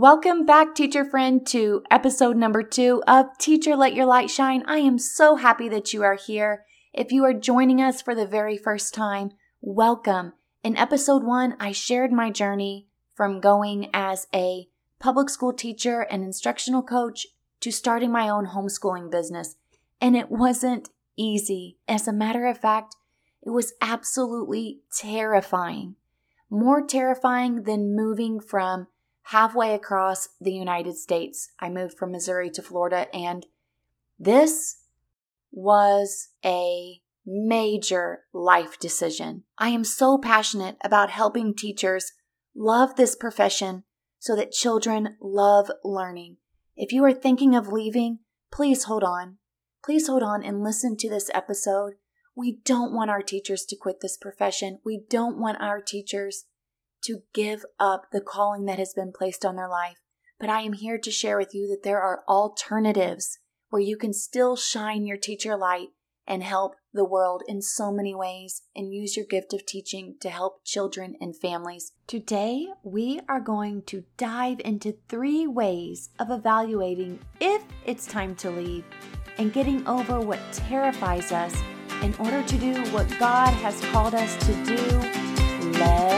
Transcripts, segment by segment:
Welcome back, teacher friend, to episode number two of Teacher Let Your Light Shine. I am so happy that you are here. If you are joining us for the very first time, welcome. In episode one, I shared my journey from going as a public school teacher and instructional coach to starting my own homeschooling business. And it wasn't easy. As a matter of fact, it was absolutely terrifying. More terrifying than moving from halfway across the United States. I moved from Missouri to Florida, and this was a major life decision. I am so passionate about helping teachers love this profession so that children love learning. If you are thinking of leaving, please hold on. Please hold on and listen to this episode. We don't want our teachers to quit this profession. We don't want our teachers to give up the calling that has been placed on their life. But I am here to share with you that there are alternatives where you can still shine your teacher light and help the world in so many ways and use your gift of teaching to help children and families. Today, we are going to dive into three ways of evaluating if it's time to leave and getting over what terrifies us in order to do what God has called us to do. Let's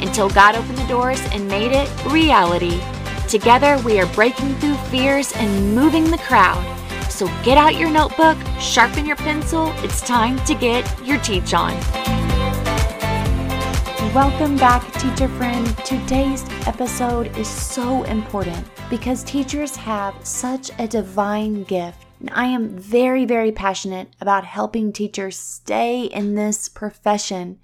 until God opened the doors and made it reality. Together, we are breaking through fears and moving the crowd. So get out your notebook, sharpen your pencil. It's time to get your teach on. Welcome back, teacher friend. Today's episode is so important because teachers have such a divine gift. And I am very, very passionate about helping teachers stay in this profession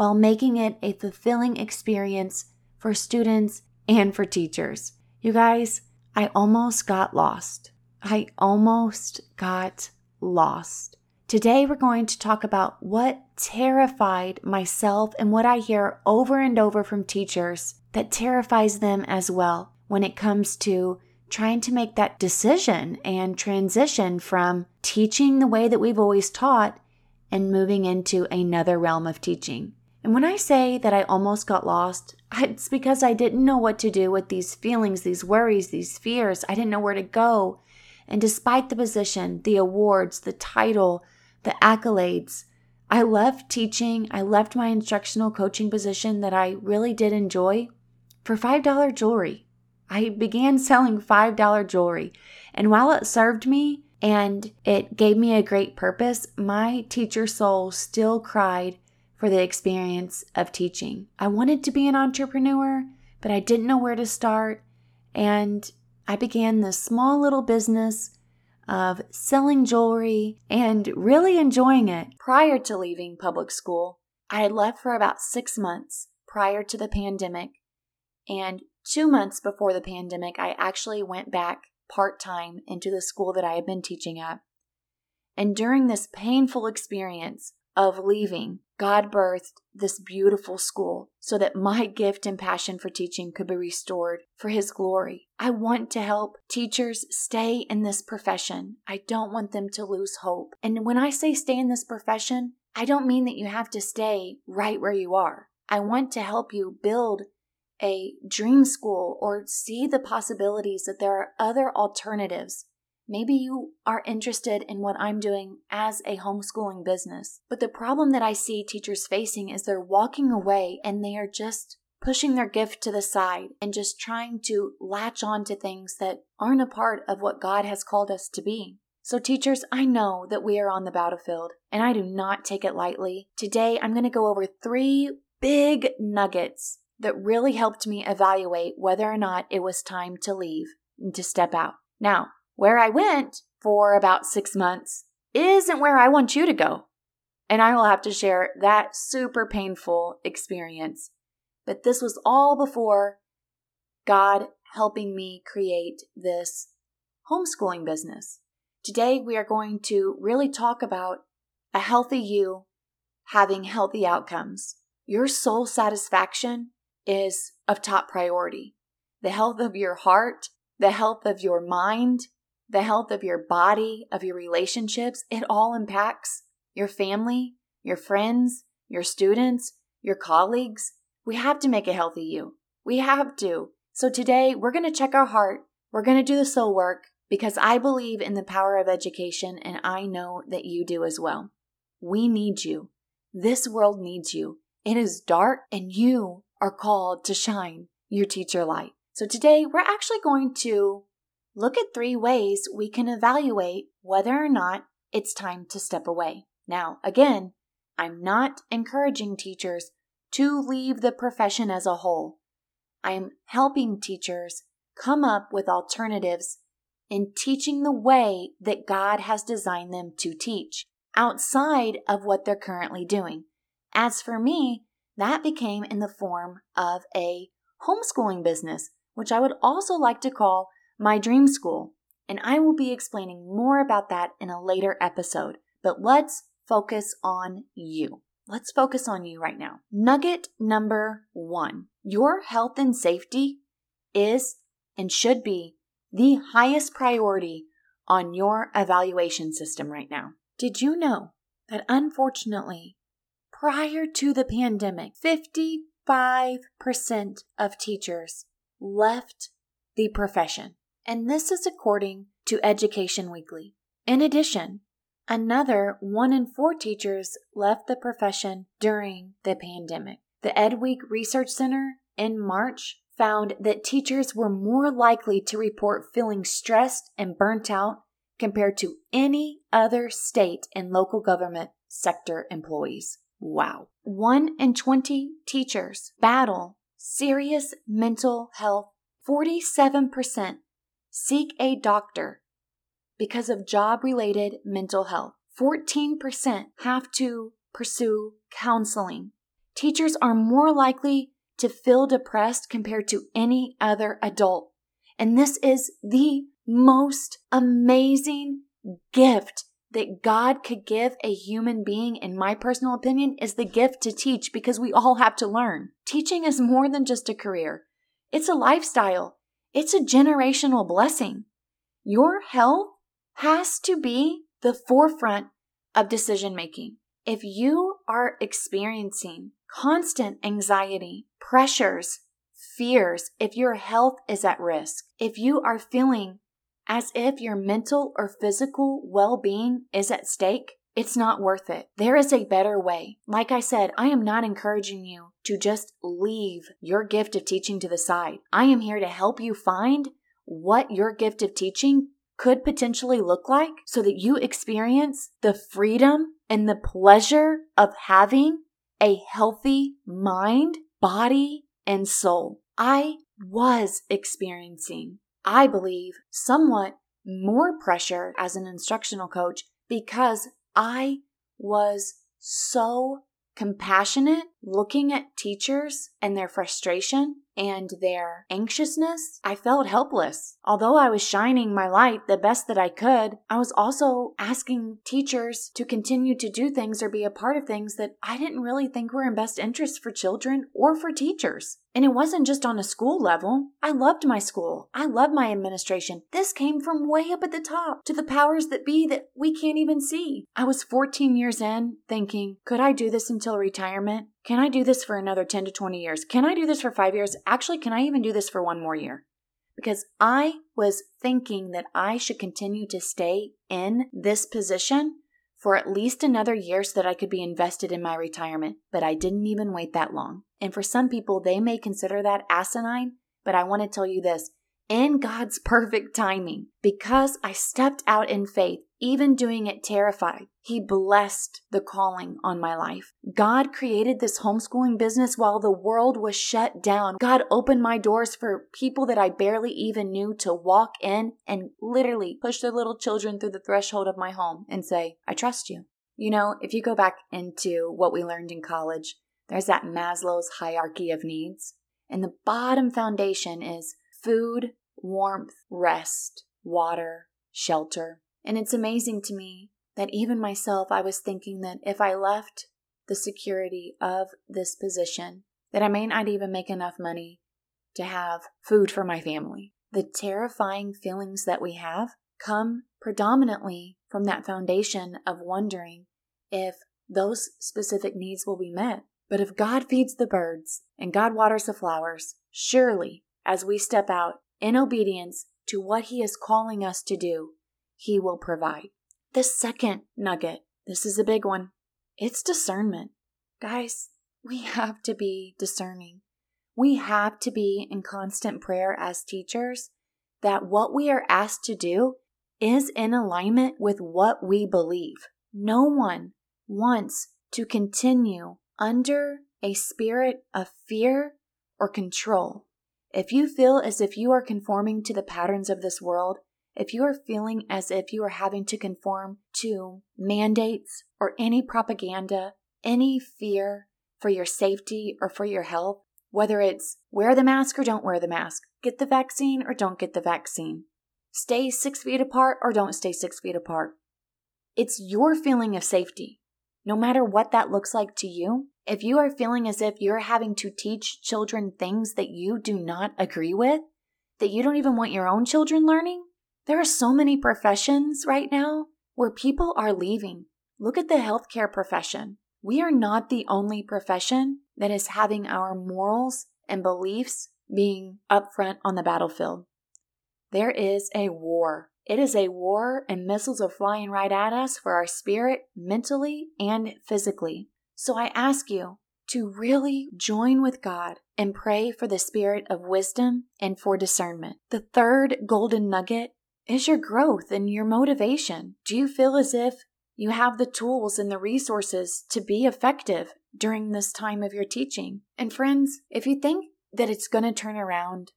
while making it a fulfilling experience for students and for teachers. You guys, I almost got lost. I almost got lost. Today, we're going to talk about what terrified myself and what I hear over and over from teachers that terrifies them as well when it comes to trying to make that decision and transition from teaching the way that we've always taught and moving into another realm of teaching. And when I say that I almost got lost, it's because I didn't know what to do with these feelings, these worries, these fears. I didn't know where to go. And despite the position, the awards, the title, the accolades, I left teaching, I left my instructional coaching position that I really did enjoy for $5 jewelry. I began selling $5 jewelry. And while it served me and it gave me a great purpose, my teacher soul still cried for the experience of teaching. I wanted to be an entrepreneur, but I didn't know where to start. And I began this small little business of selling jewelry and really enjoying it prior to leaving public school. I had left for about six months prior to the pandemic. And two months before the pandemic, I actually went back part time into the school that I had been teaching at. And during this painful experience of leaving, God birthed this beautiful school so that my gift and passion for teaching could be restored for His glory. I want to help teachers stay in this profession. I don't want them to lose hope. And when I say stay in this profession, I don't mean that you have to stay right where you are. I want to help you build a dream school or see the possibilities that there are other alternatives Maybe you are interested in what I'm doing as a homeschooling business. But the problem that I see teachers facing is they're walking away and they are just pushing their gift to the side and just trying to latch on to things that aren't a part of what God has called us to be. So, teachers, I know that we are on the battlefield and I do not take it lightly. Today, I'm going to go over three big nuggets that really helped me evaluate whether or not it was time to leave and to step out. Now, where I went for about six months isn't where I want you to go. And I will have to share that super painful experience. But this was all before God helping me create this homeschooling business. Today, we are going to really talk about a healthy you having healthy outcomes. Your soul satisfaction is of top priority. The health of your heart, the health of your mind, the health of your body, of your relationships, it all impacts your family, your friends, your students, your colleagues. We have to make a healthy you. We have to. So today we're going to check our heart. We're going to do the soul work because I believe in the power of education and I know that you do as well. We need you. This world needs you. It is dark and you are called to shine your teacher light. So today we're actually going to look at three ways we can evaluate whether or not it's time to step away. Now, again, I'm not encouraging teachers to leave the profession as a whole. I am helping teachers come up with alternatives in teaching the way that God has designed them to teach outside of what they're currently doing. As for me, that became in the form of a homeschooling business, which I would also like to call my dream school. And I will be explaining more about that in a later episode. But let's focus on you. Let's focus on you right now. Nugget number one your health and safety is and should be the highest priority on your evaluation system right now. Did you know that unfortunately, prior to the pandemic, 55% of teachers left the profession? And this is according to Education Weekly. In addition, another one in four teachers left the profession during the pandemic. The EdWeek Research Center in March found that teachers were more likely to report feeling stressed and burnt out compared to any other state and local government sector employees. Wow. One in 20 teachers battle serious mental health. 47% seek a doctor because of job related mental health. 14% have to pursue counseling. Teachers are more likely to feel depressed compared to any other adult. And this is the most amazing gift that God could give a human being, in my personal opinion, is the gift to teach because we all have to learn. Teaching is more than just a career. It's a lifestyle. It's a generational blessing. Your health has to be the forefront of decision making. If you are experiencing constant anxiety, pressures, fears, if your health is at risk, if you are feeling as if your mental or physical well being is at stake, it's not worth it. There is a better way. Like I said, I am not encouraging you to just leave your gift of teaching to the side. I am here to help you find what your gift of teaching could potentially look like so that you experience the freedom and the pleasure of having a healthy mind, body, and soul. I was experiencing, I believe, somewhat more pressure as an instructional coach because I was so compassionate looking at teachers and their frustration and their anxiousness, I felt helpless. Although I was shining my light the best that I could, I was also asking teachers to continue to do things or be a part of things that I didn't really think were in best interest for children or for teachers. And it wasn't just on a school level. I loved my school. I loved my administration. This came from way up at the top to the powers that be that we can't even see. I was 14 years in thinking, could I do this until retirement? Can I do this for another 10 to 20 years? Can I do this for five years? Actually, can I even do this for one more year? Because I was thinking that I should continue to stay in this position for at least another year so that I could be invested in my retirement, but I didn't even wait that long. And for some people, they may consider that asinine, but I want to tell you this in God's perfect timing, because I stepped out in faith, even doing it terrified, He blessed the calling on my life. God created this homeschooling business while the world was shut down. God opened my doors for people that I barely even knew to walk in and literally push their little children through the threshold of my home and say, I trust you. You know, if you go back into what we learned in college, there's that Maslow's hierarchy of needs. And the bottom foundation is food, warmth, rest, water, shelter. And it's amazing to me that even myself, I was thinking that if I left the security of this position, that I may not even make enough money to have food for my family. The terrifying feelings that we have come predominantly from that foundation of wondering if those specific needs will be met. But if God feeds the birds and God waters the flowers, surely as we step out in obedience to what He is calling us to do, He will provide. The second nugget, this is a big one, it's discernment. Guys, we have to be discerning. We have to be in constant prayer as teachers that what we are asked to do is in alignment with what we believe. No one wants to continue under a spirit of fear or control. If you feel as if you are conforming to the patterns of this world, if you are feeling as if you are having to conform to mandates or any propaganda, any fear for your safety or for your health, whether it's wear the mask or don't wear the mask, get the vaccine or don't get the vaccine, stay six feet apart or don't stay six feet apart, it's your feeling of safety. No matter what that looks like to you, if you are feeling as if you're having to teach children things that you do not agree with, that you don't even want your own children learning, there are so many professions right now where people are leaving. Look at the healthcare profession. We are not the only profession that is having our morals and beliefs being upfront on the battlefield. There is a war. It is a war, and missiles are flying right at us for our spirit, mentally and physically. So I ask you to really join with God and pray for the spirit of wisdom and for discernment. The third golden nugget is your growth and your motivation. Do you feel as if you have the tools and the resources to be effective during this time of your teaching? And friends, if you think that it's going to turn around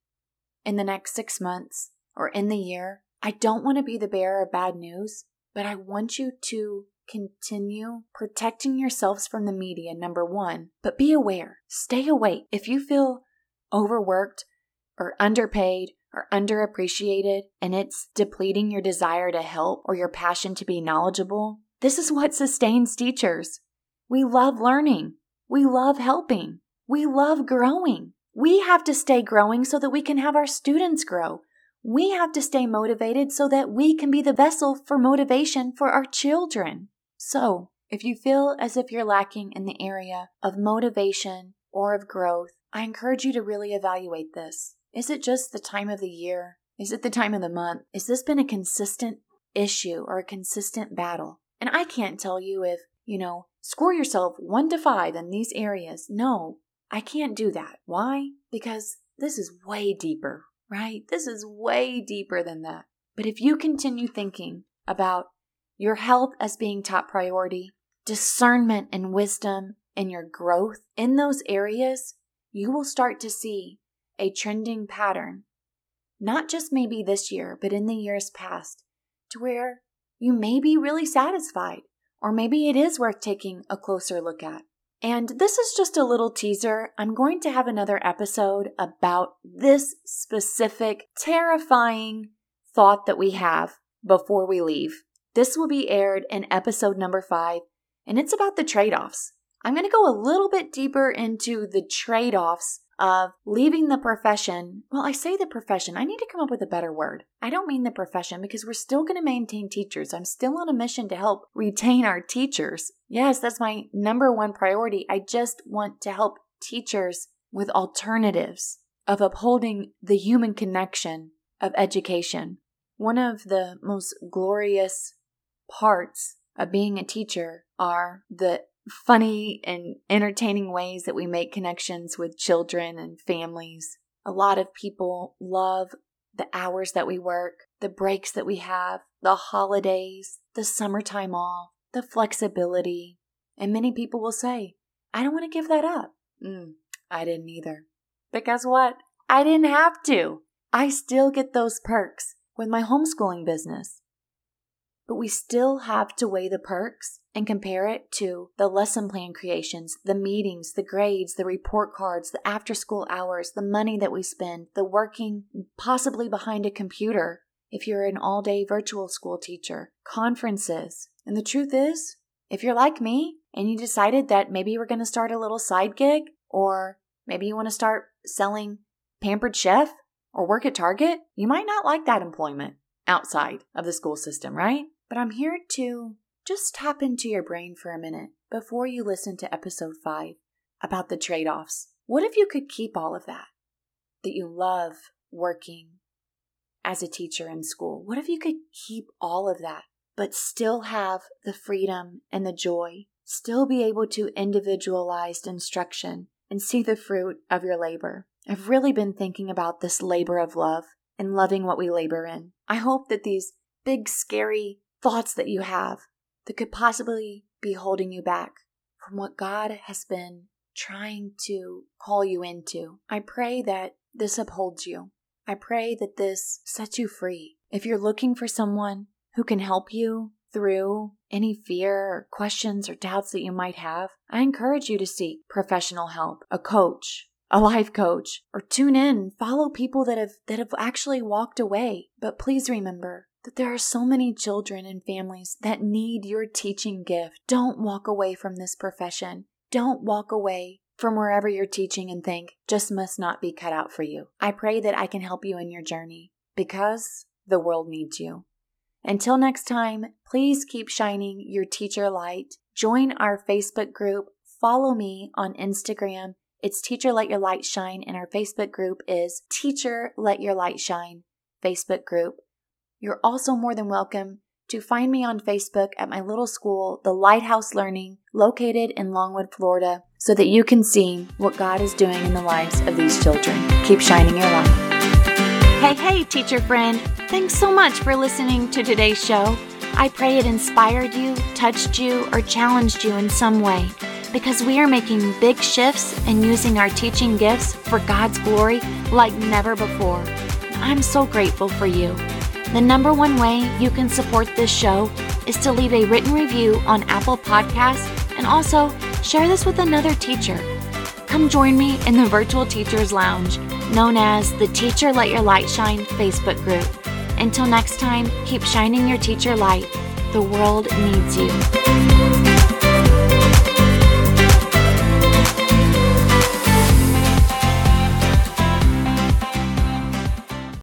in the next six months or in the year, I don't want to be the bearer of bad news, but I want you to continue protecting yourselves from the media, number one, but be aware. Stay awake. If you feel overworked or underpaid or underappreciated and it's depleting your desire to help or your passion to be knowledgeable, this is what sustains teachers. We love learning. We love helping. We love growing. We have to stay growing so that we can have our students grow. We have to stay motivated so that we can be the vessel for motivation for our children. So, if you feel as if you're lacking in the area of motivation or of growth, I encourage you to really evaluate this. Is it just the time of the year? Is it the time of the month? Has this been a consistent issue or a consistent battle? And I can't tell you if, you know, score yourself one to five in these areas. No, I can't do that. Why? Because this is way deeper, right? This is way deeper than that. But if you continue thinking about your health as being top priority, discernment and wisdom, and your growth in those areas, you will start to see a trending pattern, not just maybe this year, but in the years past, to where you may be really satisfied, or maybe it is worth taking a closer look at. And this is just a little teaser. I'm going to have another episode about this specific terrifying thought that we have before we leave. This will be aired in episode number five, and it's about the trade offs. I'm going to go a little bit deeper into the trade offs of leaving the profession. Well, I say the profession, I need to come up with a better word. I don't mean the profession because we're still going to maintain teachers. I'm still on a mission to help retain our teachers. Yes, that's my number one priority. I just want to help teachers with alternatives of upholding the human connection of education. One of the most glorious parts of being a teacher are the funny and entertaining ways that we make connections with children and families. A lot of people love the hours that we work, the breaks that we have, the holidays, the summertime off, the flexibility. And many people will say, I don't want to give that up. Mm, I didn't either. But guess what? I didn't have to. I still get those perks with my homeschooling business. But we still have to weigh the perks and compare it to the lesson plan creations, the meetings, the grades, the report cards, the after school hours, the money that we spend, the working possibly behind a computer if you're an all day virtual school teacher, conferences. And the truth is, if you're like me and you decided that maybe you were going to start a little side gig, or maybe you want to start selling pampered chef or work at Target, you might not like that employment outside of the school system, right? But I'm here to just tap into your brain for a minute before you listen to episode 5 about the trade offs. What if you could keep all of that? That you love working as a teacher in school? What if you could keep all of that, but still have the freedom and the joy, still be able to individualized instruction and see the fruit of your labor? I've really been thinking about this labor of love and loving what we labor in. I hope that these big, scary thoughts that you have that could possibly be holding you back from what God has been trying to call you into. I pray that this upholds you. I pray that this sets you free. If you're looking for someone who can help you through any fear or questions or doubts that you might have, I encourage you to seek professional help, a coach, a life coach, or tune in, follow people that have that have actually walked away. But please remember, that there are so many children and families that need your teaching gift. Don't walk away from this profession. Don't walk away from wherever you're teaching and think, just must not be cut out for you. I pray that I can help you in your journey because the world needs you. Until next time, please keep shining your teacher light. Join our Facebook group. Follow me on Instagram. It's Teacher Let Your Light Shine, and our Facebook group is Teacher Let Your Light Shine Facebook group. You're also more than welcome to find me on Facebook at my little school, The Lighthouse Learning, located in Longwood, Florida, so that you can see what God is doing in the lives of these children. Keep shining your light. Hey, hey, teacher friend. Thanks so much for listening to today's show. I pray it inspired you, touched you, or challenged you in some way because we are making big shifts and using our teaching gifts for God's glory like never before. I'm so grateful for you. The number one way you can support this show is to leave a written review on Apple Podcasts and also share this with another teacher. Come join me in the Virtual Teachers Lounge, known as the Teacher Let Your Light Shine Facebook group. Until next time, keep shining your teacher light. The world needs you.